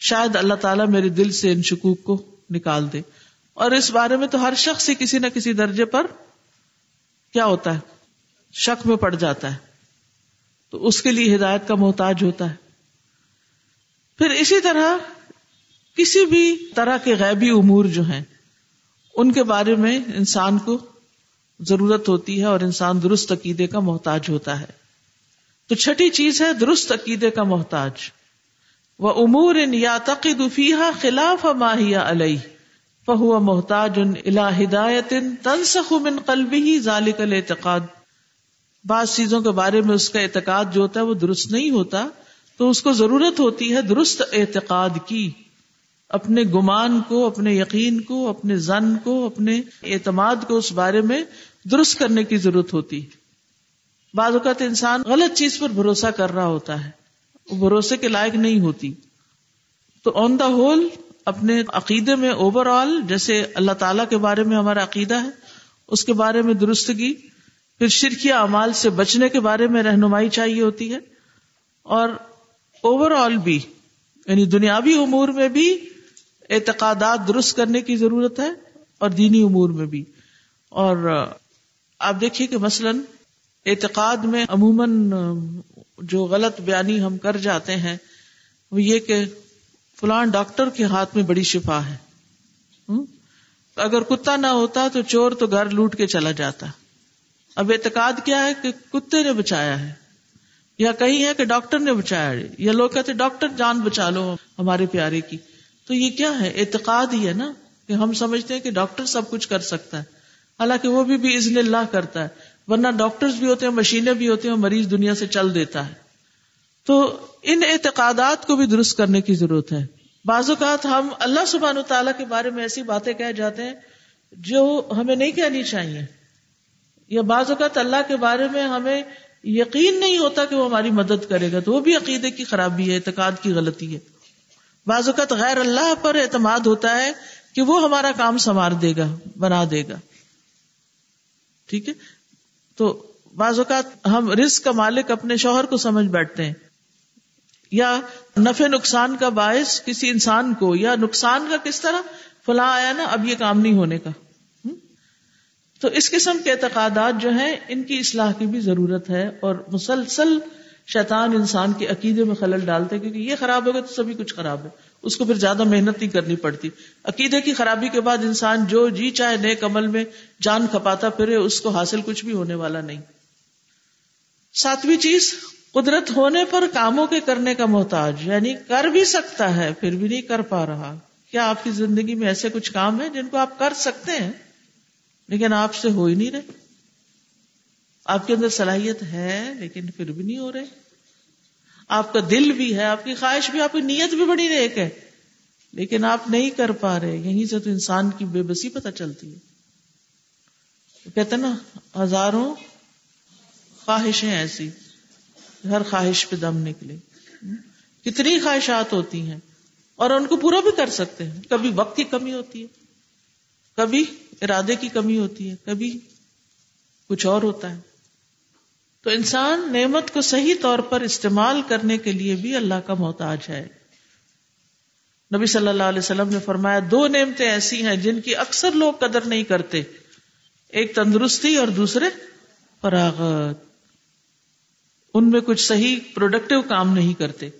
شاید اللہ تعالیٰ میرے دل سے ان شکوک کو نکال دے۔ اور اس بارے میں تو ہر شخص کسی نہ کسی درجے پر کیا ہوتا ہے؟ شک میں پڑ جاتا ہے۔ تو اس کے لیے ہدایت کا محتاج ہوتا ہے۔ پھر اسی طرح کسی بھی طرح کے غیبی امور جو ہیں ان کے بارے میں انسان کو ضرورت ہوتی ہے اور انسان درست عقیدے کا محتاج ہوتا ہے۔ تو چھٹی چیز ہے درست عقیدے کا محتاج۔ وہ امور ان یا تقیدفیہ خلاف ماہیا علیہ۔ فہو محتاج ان الا ہدایت تنسخ من قلبی ذالک الاعتقاد۔ بعض چیزوں کے بارے میں اس کا اعتقاد جو ہوتا ہے وہ درست نہیں ہوتا۔ تو اس کو ضرورت ہوتی ہے درست اعتقاد کی۔ اپنے گمان کو، اپنے یقین کو، اپنے زن کو، اپنے اعتماد کو اس بارے میں درست کرنے کی ضرورت ہوتی بعض اوقات انسان غلط چیز پر بھروسہ کر رہا ہوتا ہے۔ وہ بھروسے کے لائق نہیں ہوتی۔ تو آن دا ہول اپنے عقیدے میں اوور آل جیسے اللہ تعالی کے بارے میں ہمارا عقیدہ ہے، اس کے بارے میں درستگی، پھر شرکی اعمال سے بچنے کے بارے میں رہنمائی چاہیے ہوتی ہے۔ اور اوور آل بھی یعنی دنیاوی امور میں بھی اعتقادات درست کرنے کی ضرورت ہے اور دینی امور میں بھی۔ اور آپ دیکھیے کہ مثلاً اعتقاد میں عموماً جو غلط بیانی ہم کر جاتے ہیں، وہ یہ کہ فلان ڈاکٹر کے ہاتھ میں بڑی شفا ہے۔ اگر کتا نہ ہوتا تو چور تو گھر لوٹ کے چلا جاتا۔ اب اعتقاد کیا ہے کہ کتے نے بچایا ہے؟ یا کہیں ہے کہ ڈاکٹر نے بچایا ہے؟ یا لوگ کہتے ڈاکٹر جان بچا لو ہمارے پیارے کی۔ تو یہ کیا ہے؟ اعتقاد ہی ہے نا کہ ہم سمجھتے ہیں کہ ڈاکٹر سب کچھ کر سکتا ہے۔ حالانکہ وہ بھی بھی اللہ کرتا ہے، ورنہ ڈاکٹر بھی ہوتے ہیں، مشینیں بھی ہوتی ہیں مریض دنیا سے چل دیتا ہے۔ تو ان اعتقادات کو بھی درست کرنے کی ضرورت ہے۔ بعض اوقات ہم اللہ سبحان تعالیٰ کے بارے میں ایسی باتیں کہہ جاتے ہیں جو ہمیں نہیں کہنی چاہیے۔ یا بعض اوقات اللہ کے بارے میں ہمیں یقین نہیں ہوتا کہ وہ ہماری مدد کرے گا۔ تو وہ بھی عقیدے کی خرابی ہے، اعتقاد کی غلطی ہے۔ بعض اوقات غیر اللہ پر اعتماد ہوتا ہے کہ وہ ہمارا کام سنوار دے گا، بنا دے گا۔ ٹھیک ہے؟ تو بعض اوقات ہم رزق کا مالک اپنے شوہر کو سمجھ بیٹھتے ہیں۔ یا نفع نقصان کا باعث کسی انسان کو، یا نقصان کا کس طرح؟ فلاں آیا نا، اب یہ کام نہیں ہونے کا۔ تو اس قسم کے اعتقادات جو ہیں، ان کی اصلاح کی بھی ضرورت ہے اور مسلسل شیطان انسان کے عقیدے میں خلل ڈالتے کیونکہ یہ خراب ہوگا تو سبھی کچھ خراب ہے۔ اس کو پھر زیادہ محنت نہیں کرنی پڑتی۔ عقیدے کی خرابی کے بعد انسان جو جی چاہے نیک عمل میں جان کھپاتا پھرے، اس کو حاصل کچھ بھی ہونے والا نہیں۔ ساتویں چیز، قدرت ہونے پر کاموں کے کرنے کا محتاج یعنی کر بھی سکتا ہے، پھر بھی نہیں کر پا رہا۔ کیا آپ کی زندگی میں ایسے کچھ کام ہیں جن کو آپ کر سکتے ہیں؟ لیکن آپ سے ہو ہی نہیں رہے۔ آپ کے اندر صلاحیت ہے لیکن پھر بھی نہیں ہو رہے۔ آپ کا دل بھی ہے، آپ کی خواہش بھی، آپ کی نیت بھی بڑی نیک ہے۔ لیکن آپ نہیں کر پا رہے، یہیں سے تو انسان کی بے بسی پتہ چلتی ہے۔ کہتے نا، ہزاروں خواہشیں ایسی، ہر خواہش پہ دم نکلے۔ کتنی خواہشات ہوتی ہیں اور ان کو پورا بھی کر سکتے ہیں۔ کبھی وقت کی کمی ہوتی ہے، کبھی ارادے کی کمی ہوتی ہے، کبھی کچھ اور ہوتا ہے۔ تو انسان نعمت کو صحیح طور پر استعمال کرنے کے لیے بھی اللہ کا محتاج ہے۔ نبی صلی اللہ علیہ وسلم نے فرمایا، دو نعمتیں ایسی ہیں جن کی اکثر لوگ قدر نہیں کرتے۔ ایک تندرستی اور دوسرے فراغت۔ ان میں کچھ صحیح پروڈکٹیو کام نہیں کرتے۔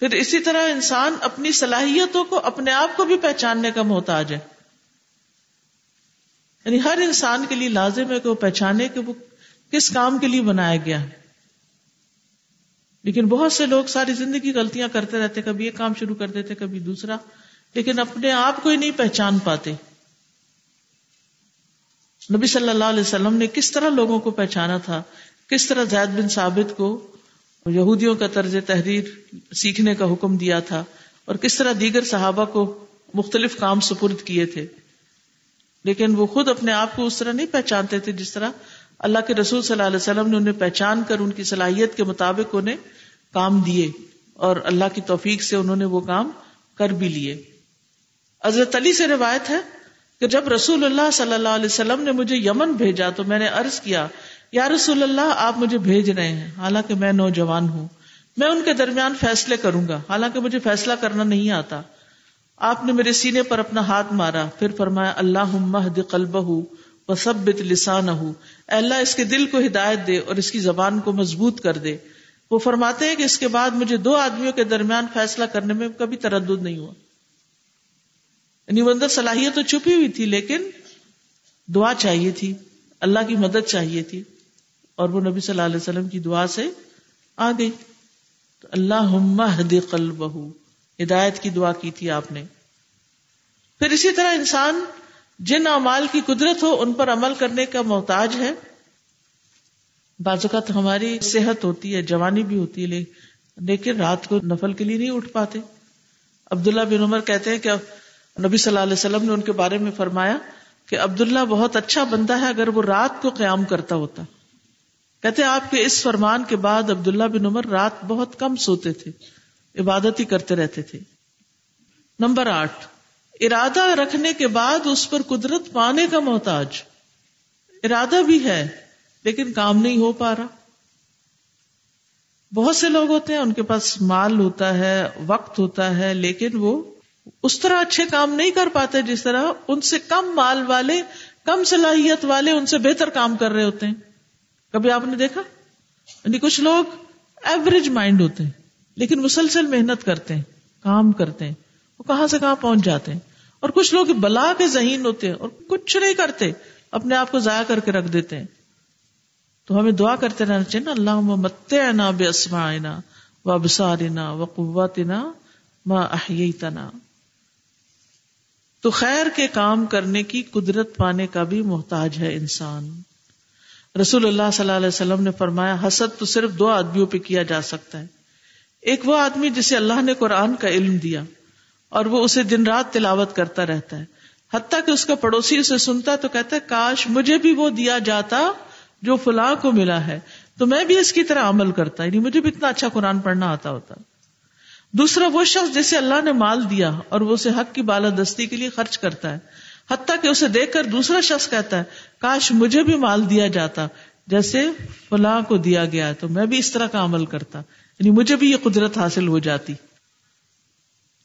پھر اسی طرح انسان اپنی صلاحیتوں کو اپنے آپ کو بھی پہچاننے کا محتاج ہے۔ یعنی ہر انسان کے لیے لازم ہے کہ وہ پہچانے کہ وہ کس کام کے لیے بنایا گیا ہے۔ لیکن بہت سے لوگ ساری زندگی غلطیاں کرتے رہتے، کبھی یہ کام شروع کر دیتے، کبھی دوسرا۔ لیکن اپنے آپ کو ہی نہیں پہچان پاتے۔ نبی صلی اللہ علیہ وسلم نے کس طرح لوگوں کو پہچانا تھا، کس طرح زید بن ثابت کو یہودیوں کا طرز تحریر سیکھنے کا حکم دیا تھا اور کس طرح دیگر صحابہ کو مختلف کام سپرد کیے تھے۔ لیکن وہ خود اپنے آپ کو اس طرح نہیں پہچانتے تھے جس طرح اللہ کے رسول صلی اللہ علیہ وسلم نے انہیں پہچان کر ان کی صلاحیت کے مطابق انہیں کام دیے اور اللہ کی توفیق سے انہوں نے وہ کام کر بھی لیے۔ حضرت علی سے روایت ہے کہ جب رسول اللہ صلی اللہ علیہ وسلم نے مجھے یمن بھیجا تو میں نے عرض کیا، یا رسول اللہ، آپ مجھے بھیج رہے ہیں۔ حالانکہ میں نوجوان ہوں۔ میں ان کے درمیان فیصلے کروں گا۔ حالانکہ مجھے فیصلہ کرنا نہیں آتا۔ آپ نے میرے سینے پر اپنا ہاتھ مارا، پھر فرمایا اللہ مہد قلبہ و سب لسان اللہ، اس کے دل کو ہدایت دے اور اس کی زبان کو مضبوط کر دے۔ وہ فرماتے ہیں کہ اس کے بعد مجھے دو آدمیوں کے درمیان فیصلہ کرنے میں کبھی تردد نہیں ہوا۔ یعنی وہ اندر صلاحیت تو چھپی ہوئی تھی، لیکن دعا چاہیے تھی، اللہ کی مدد چاہیے تھی۔ اور وہ نبی صلی اللہ علیہ وسلم کی دعا سے آ گئی تو اللہ قلبہ ہدایت کی دعا کی تھی آپ نے۔ پھر اسی طرح انسان جن اعمال کی قدرت ہو، ان پر عمل کرنے کا محتاج ہے۔ بعض اوقات ہماری صحت ہوتی ہے، جوانی بھی ہوتی ہے، لیکن رات کو نفل کے لیے نہیں اٹھ پاتے۔ عبداللہ بن عمر کہتے ہیں کہ نبی صلی اللہ علیہ وسلم نے ان کے بارے میں فرمایا کہ عبداللہ بہت اچھا بندہ ہے اگر وہ رات کو قیام کرتا ہوتا۔ کہتے آپ کے اس فرمان کے بعد عبداللہ بن عمر رات بہت کم سوتے تھے۔ عبادت ہی کرتے رہتے تھے۔ نمبر آٹھ، ارادہ رکھنے کے بعد اس پر قدرت پانے کا محتاج۔ ارادہ بھی ہے، لیکن کام نہیں ہو پا رہا۔ بہت سے لوگ ہوتے ہیں، ان کے پاس مال ہوتا ہے، وقت ہوتا ہے، لیکن وہ اس طرح اچھے کام نہیں کر پاتے جس طرح ان سے کم مال والے، کم صلاحیت والے ان سے بہتر کام کر رہے ہوتے ہیں۔ کبھی آپ نے دیکھا؟ یعنی کچھ لوگ ایوریج مائنڈ ہوتے ہیں۔ لیکن مسلسل محنت کرتے ہیں، کام کرتے ہیں، وہ کہاں سے کہاں پہنچ جاتے ہیں۔ اور کچھ لوگ بلا کے ذہین ہوتے ہیں اور کچھ نہیں کرتے، اپنے آپ کو ضائع کر کے رکھ دیتے ہیں۔ تو ہمیں دعا کرتے رہنا چاہیے نا اللہ مت بے اسماعنا و بسارنا و قوتنا ما احییتنا۔ تو خیر کے کام کرنے کی قدرت پانے کا بھی محتاج ہے انسان۔ رسول اللہ صلی اللہ علیہ وسلم نے فرمایا، حسد تو صرف دو آدمیوں پہ کیا جا سکتا ہے۔ ایک وہ آدمی جسے اللہ نے قرآن کا علم دیا اور وہ اسے دن رات تلاوت کرتا رہتا ہے۔ حتیٰ کہ اس کا پڑوسی اسے سنتا تو کہتا ہے، کاش مجھے بھی وہ دیا جاتا جو فلاں کو ملا ہے۔ تو میں بھی اس کی طرح عمل کرتا یعنی مجھے بھی اتنا اچھا قرآن پڑھنا آتا ہوتا۔ دوسرا وہ شخص جسے اللہ نے مال دیا اور وہ اسے حق کی بالادستی کے لیے خرچ کرتا ہے۔ حتیٰ کہ اسے دیکھ کر دوسرا شخص کہتا ہے، کاش مجھے بھی مال دیا جاتا جیسے فلاں کو دیا گیا تو میں بھی اس طرح کا عمل کرتا۔ یعنی مجھے بھی یہ قدرت حاصل ہو جاتی۔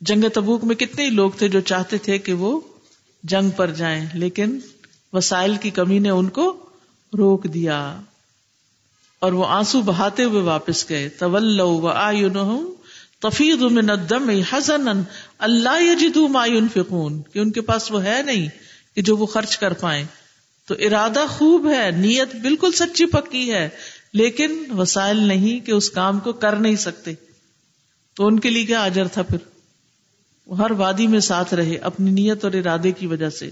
جنگ تبوک میں کتنے ہی لوگ تھے جو چاہتے تھے کہ وہ جنگ پر جائیں، لیکن وسائل کی کمی نے ان کو روک دیا۔ اور وہ آنسو بہاتے ہوئے واپس گئے۔ طول تفید من الدم حزنا اللہ یجدوا ما ينفقون۔ کہ ان کے پاس وہ ہے نہیں کہ جو وہ خرچ کر پائیں۔ تو ارادہ خوب ہے، نیت بالکل سچی پکی ہے۔ لیکن وسائل نہیں کہ اس کام کو کر نہیں سکتے۔ تو ان کے لیے کیا اجر تھا پھر؟ وہ ہر وادی میں ساتھ رہے اپنی نیت اور ارادے کی وجہ سے۔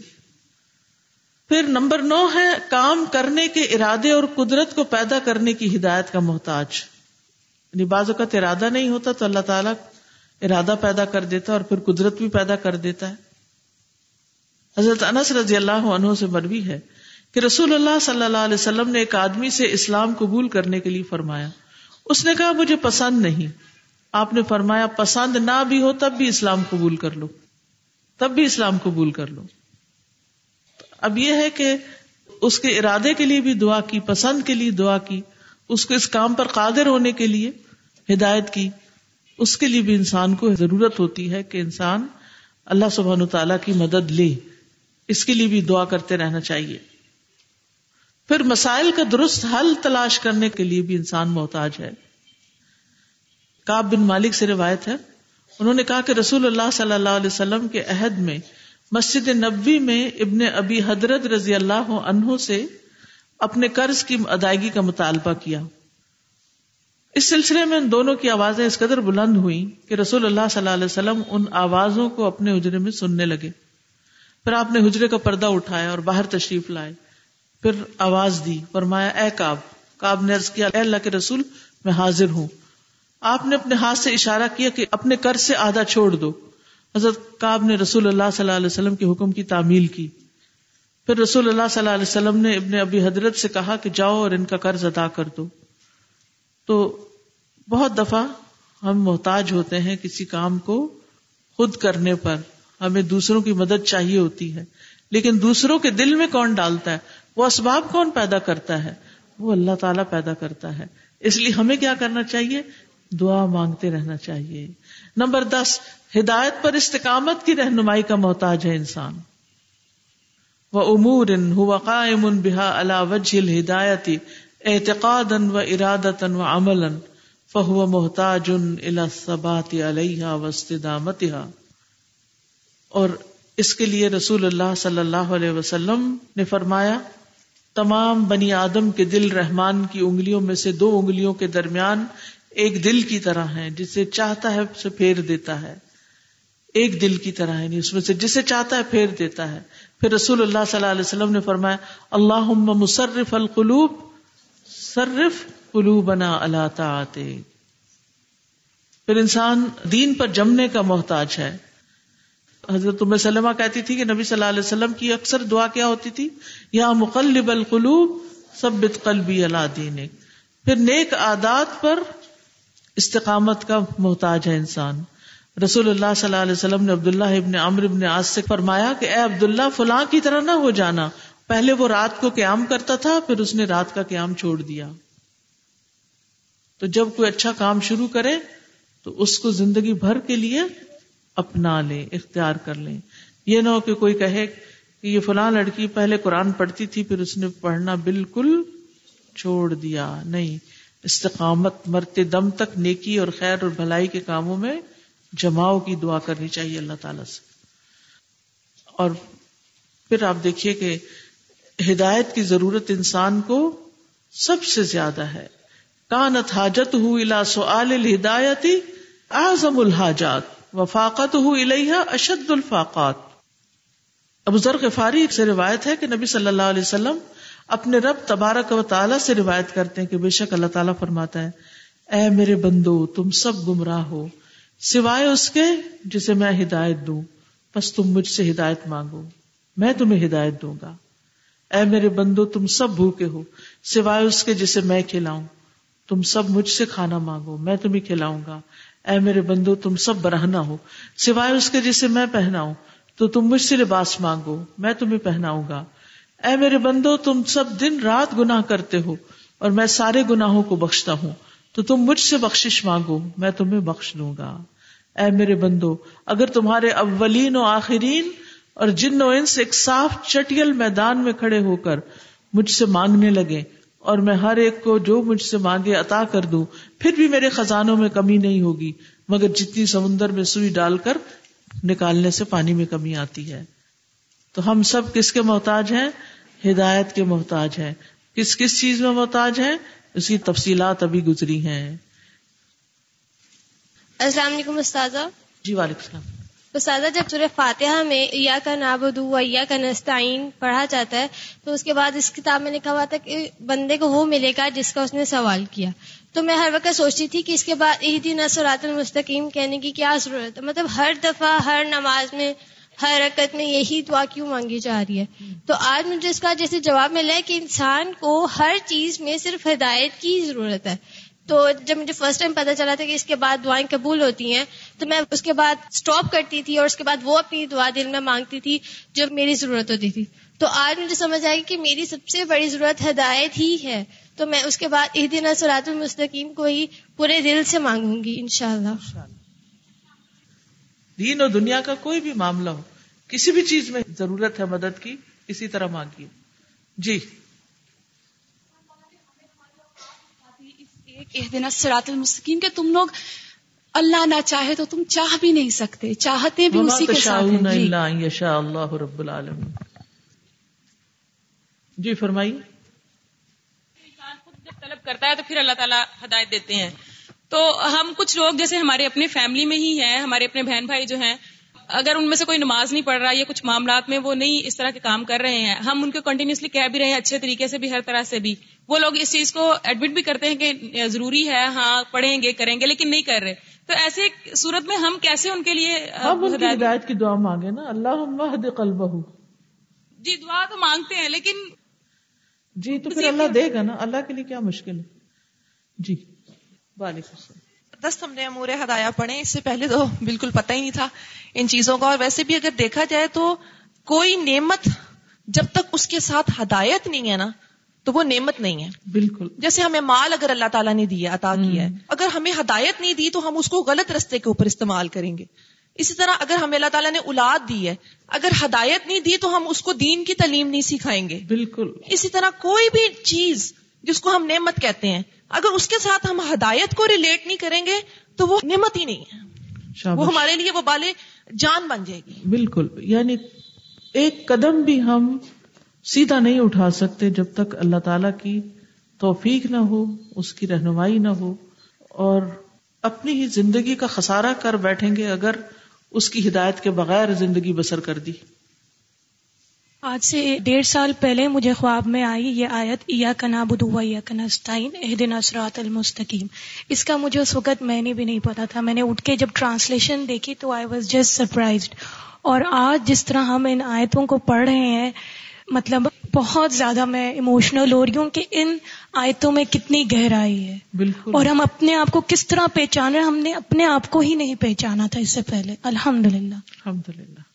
پھر نمبر نو ہے کام کرنے کے ارادے اور قدرت کو پیدا کرنے کی ہدایت کا محتاج۔ یعنی بعض اوقات ارادہ نہیں ہوتا تو اللہ تعالیٰ ارادہ پیدا کر دیتا اور پھر قدرت بھی پیدا کر دیتا ہے۔ حضرت انس رضی اللہ عنہ سے مروی ہے۔ کہ رسول اللہ صلی اللہ علیہ وسلم نے ایک آدمی سے اسلام قبول کرنے کے لیے فرمایا۔ اس نے کہا، مجھے پسند نہیں۔ آپ نے فرمایا، پسند نہ بھی ہو تب بھی اسلام قبول کر لو۔ تب بھی اسلام قبول کر لو۔ اب یہ ہے کہ اس کے ارادے کے لیے بھی دعا کی، پسند کے لیے دعا کی، اس کو اس کام پر قادر ہونے کے لیے ہدایت کی۔ اس کے لیے بھی انسان کو ضرورت ہوتی ہے کہ انسان اللہ سبحان تعالی کی مدد لے۔ اس کے لیے بھی دعا کرتے رہنا چاہیے۔ پھر مسائل کا درست حل تلاش کرنے کے لیے بھی انسان محتاج ہے۔ کاب بن مالک سے روایت ہے، انہوں نے کہا کہ رسول اللہ صلی اللہ علیہ وسلم کے عہد میں مسجد نبوی میں ابن ابی حضرت رضی اللہ عنہ سے اپنے قرض کی ادائیگی کا مطالبہ کیا۔ اس سلسلے میں ان دونوں کی آوازیں اس قدر بلند ہوئی کہ رسول اللہ صلی اللہ علیہ وسلم ان آوازوں کو اپنے حجرے میں سننے لگے۔ پھر آپ نے حجرے کا پردہ اٹھایا اور باہر تشریف لائے۔ پھر آواز دی، فرمایا، اے کاب کاب نے کیا، اے اللہ کے رسول، میں حاضر ہوں۔ آپ نے اپنے ہاتھ سے اشارہ کیا کہ اپنے قرض سے آدھا چھوڑ دو۔ حضرت کاب نے رسول اللہ صلی اللہ علیہ وسلم کے حکم کی تعمیل کی۔ پھر رسول اللہ صلی اللہ علیہ وسلم نے ابن ابی حضرت سے کہا کہ جاؤ اور ان کا قرض ادا کر دو۔ تو بہت دفعہ ہم محتاج ہوتے ہیں کسی کام کو خود کرنے پر۔ ہمیں دوسروں کی مدد چاہیے ہوتی ہے۔ لیکن دوسروں کے دل میں کون ڈالتا ہے؟ وہ اسباب کون پیدا کرتا ہے؟ وہ اللہ تعالیٰ پیدا کرتا ہے۔ اس لیے ہمیں کیا کرنا چاہیے؟ دعا مانگتے رہنا چاہیے۔ نمبر دس، ہدایت پر استقامت کی رہنمائی کا محتاج ہے انسان۔ وہ امور ہوا قائم بحا اللہ وجل ہدایت اعتقاد و ارادت و عمل فہو محتاج الصبات علیہ وسطامت اور اس کے لیے رسول اللہ صلی اللہ علیہ وسلم نے فرمایا تمام بنی آدم کے دل رحمان کی انگلیوں میں سے دو انگلیوں کے درمیان ایک دل کی طرح ہے جسے چاہتا ہے اسے پھیر دیتا ہے۔ ایک دل کی طرح ہے یعنی اس میں سے جسے چاہتا ہے پھیر دیتا ہے۔ پھر رسول اللہ صلی اللہ علیہ وسلم نے فرمایا اللہ مصرف القلوب صرف قلوبنا اللہ تعاتے پھر انسان دین پر جمنے کا محتاج ہے۔ حضرت ام سلمہ کہتی تھی کہ نبی صلی اللہ علیہ وسلم کی اکثر دعا کیا ہوتی تھی؟ یا مقلب القلوب سب قلبی اللہ دین پھر نیک عادات پر استقامت کا محتاج ہے انسان۔ رسول اللہ صلی اللہ علیہ وسلم نے عبداللہ ابن عمر ابن آس سے فرمایا کہ اے عبداللہ، فلاں کی طرح نہ ہو جانا۔ پہلے وہ رات کو قیام کرتا تھا، پھر اس نے رات کا قیام چھوڑ دیا۔ تو جب کوئی اچھا کام شروع کرے، تو اس کو زندگی بھر کے لیے اپنا لے اختیار کر لیں۔ یہ نہ ہو کہ کوئی کہے کہ یہ فلاں لڑکی پہلے قرآن پڑھتی تھی، پھر اس نے پڑھنا بالکل چھوڑ دیا۔ نہیں، استقامت مرتے دم تک نیکی اور خیر اور بھلائی کے کاموں میں جماؤ کی دعا کرنی چاہیے اللہ تعالی سے۔ اور پھر آپ دیکھیے کہ ہدایت کی ضرورت انسان کو سب سے زیادہ ہے۔ کانت حاجت ہو الا سعال الہدایتی اعظم الحاجات۔ وفاقت ہو الحا اشد الفاقات۔ ابو ذر غفاری سے روایت ہے کہ نبی صلی اللہ علیہ وسلم اپنے رب تبارک و تعالیٰ سے روایت کرتے ہیں کہ بے شک اللہ تعالیٰ فرماتا ہے، اے میرے بندو، تم سب گمراہ ہو، سوائے اس کے جسے میں ہدایت دوں، بس تم مجھ سے ہدایت مانگو، میں تمہیں ہدایت دوں گا۔ اے میرے بندو، تم سب بھوکے ہو، سوائے اس کے جسے میں کھلاؤں، تم سب مجھ سے کھانا مانگو، میں تمہیں کھلاؤں گا۔ اے میرے بندو، تم سب برہنا ہو۔ سوائے اس کے جسے میں پہناؤں، تو تم مجھ سے لباس مانگو، میں تمہیں پہناؤں گا۔ اے میرے بندو، تم سب دن رات گناہ کرتے ہو، اور میں سارے گناہوں کو بخشتا ہوں۔ تو تم مجھ سے بخشش مانگو، میں تمہیں بخش دوں گا۔ اے میرے بندو، اگر تمہارے اولین و آخرین اور جن و انس ایک صاف چٹیل میدان میں کھڑے ہو کر مجھ سے مانگنے لگے اور میں ہر ایک کو جو مجھ سے مانگے عطا کر دوں پھر بھی میرے خزانوں میں کمی نہیں ہوگی مگر جتنی سمندر میں سوئی ڈال کر نکالنے سے پانی میں کمی آتی ہے۔ تو ہم سب کس کے محتاج ہیں؟ ہدایت کے محتاج ہیں۔ کس کس چیز میں محتاج ہیں؟ اس کی تفصیلات ابھی گزری ہیں۔ السلام علیکم استاذہ۔ جی وعلیکم السلام۔ استاذہ جب سورہ فاتحہ میں یا کا نابدو و یا کا نستعین پڑھا جاتا ہے تو اس کے بعد اس کتاب میں لکھا ہوا تھا کہ بندے کو وہ ملے گا جس کا اس نے سوال کیا۔ تو میں ہر وقت سوچتی تھی کہ اس کے بعد عید نسرات المستقیم کہنے کی کیا ضرورت ہے۔ مطلب ہر دفعہ، ہر نماز میں، ہر رکت میں یہی دعا کیوں مانگی جا رہی ہے؟ تو آج مجھے اس کا جیسے جواب ملا ہے کہ انسان کو ہر چیز میں صرف ہدایت کی ضرورت ہے۔ تو جب مجھے فرسٹ ٹائم پتا چلا تھا کہ اس کے بعد دعائیں قبول ہوتی ہیں، تو میں اس کے بعد اسٹاپ کرتی تھی اور اس کے بعد وہ اپنی دعا دل میں مانگتی تھی جو میری ضرورت ہوتی تھی۔ تو آج مجھے سمجھ آئی کہ میری سب سے بڑی ضرورت ہدایت ہی ہے۔ تو میں اس کے بعد عید دن سرات المستقیم کو ہی پورے دل سے مانگوں گی انشاءاللہ۔ دین اور دنیا کا کوئی بھی معاملہ ہو کسی بھی چیز میں ضرورت ہے مدد کی اسی طرح مانگیے۔ جی۔ ایک دن سرات المستقیم کے تم لوگ اللہ نہ چاہے تو تم چاہ بھی نہیں سکتے چاہتے بھی اسی کے ساتھ جی۔ اللہ رب العالمین۔ جی فرمائیے۔ انسان خود جب طلب کرتا ہے تو پھر اللہ تعالیٰ ہدایت دیتے ہیں۔ تو ہم کچھ لوگ جیسے ہمارے اپنے فیملی میں ہی ہیں ہمارے اپنے بہن بھائی جو ہیں اگر ان میں سے کوئی نماز نہیں پڑھ رہا یا کچھ معاملات میں وہ نہیں اس طرح کے کام کر رہے ہیں ہم ان کو کنٹینیوسلی کہہ بھی رہے ہیں اچھے طریقے سے بھی ہر طرح سے بھی۔ وہ لوگ اس چیز کو ایڈمٹ بھی کرتے ہیں کہ ضروری ہے ہاں پڑھیں گے کریں گے لیکن نہیں کر رہے۔ تو ایسے صورت میں ہم کیسے ان کے لیے ہدایت کی دعا مانگے نا۔ اللہ قلبہ۔ جی دعا تو مانگتے ہیں لیکن جی تو پھر اللہ دے گا نا۔ اللہ کے لیے کیا مشکل ہے؟ جی۔ وعلیکم السلام۔ دست ہم نے امور ہدایا پڑھے اس سے پہلے تو بالکل پتہ ہی نہیں تھا ان چیزوں کا۔ اور ویسے بھی اگر دیکھا جائے تو کوئی نعمت جب تک اس کے ساتھ ہدایت نہیں ہے نا تو وہ نعمت نہیں ہے۔ بالکل۔ جیسے ہمیں مال اگر اللہ تعالیٰ نے دیا عطا کیا ہے۔ اگر ہمیں ہدایت نہیں دی تو ہم اس کو غلط رستے کے اوپر استعمال کریں گے۔ اسی طرح اگر ہمیں اللہ تعالیٰ نے اولاد دی ہے اگر ہدایت نہیں دی تو ہم اس کو دین کی تعلیم نہیں سکھائیں گے۔ بالکل۔ اسی طرح کوئی بھی چیز جس کو ہم نعمت کہتے ہیں اگر اس کے ساتھ ہم ہدایت کو ریلیٹ نہیں کریں گے تو وہ نعمت ہی نہیں ہے۔ وہ ہمارے لیے وہ بالے جان بن جائے گی۔ بالکل۔ یعنی ایک قدم بھی ہم سیدھا نہیں اٹھا سکتے جب تک اللہ تعالی کی توفیق نہ ہو اس کی رہنمائی نہ ہو اور اپنی ہی زندگی کا خسارہ کر بیٹھیں گے اگر اس کی ہدایت کے بغیر زندگی بسر کر دی۔ آج سے ڈیڑھ سال پہلے مجھے خواب میں آئی یہ آیت یا کنا بدوا یا کنستائن اح دن اثرات المستقیم. اس کا مجھے اس وقت میں نے بھی نہیں پتا تھا۔ میں نے اٹھ کے جب ٹرانسلیشن دیکھی تو آئی واز جسٹ سرپرائزڈ اور آج جس طرح ہم ان آیتوں کو پڑھ رہے ہیں مطلب بہت زیادہ میں ایموشنل ہو رہی ہوں کہ ان آیتوں میں کتنی گہرائی ہے۔ بالکل۔ اور ہم اپنے آپ کو کس طرح پہچان رہے ہم نے اپنے آپ کو ہی نہیں پہچانا تھا اس سے پہلے۔ الحمد للہ الحمد للہ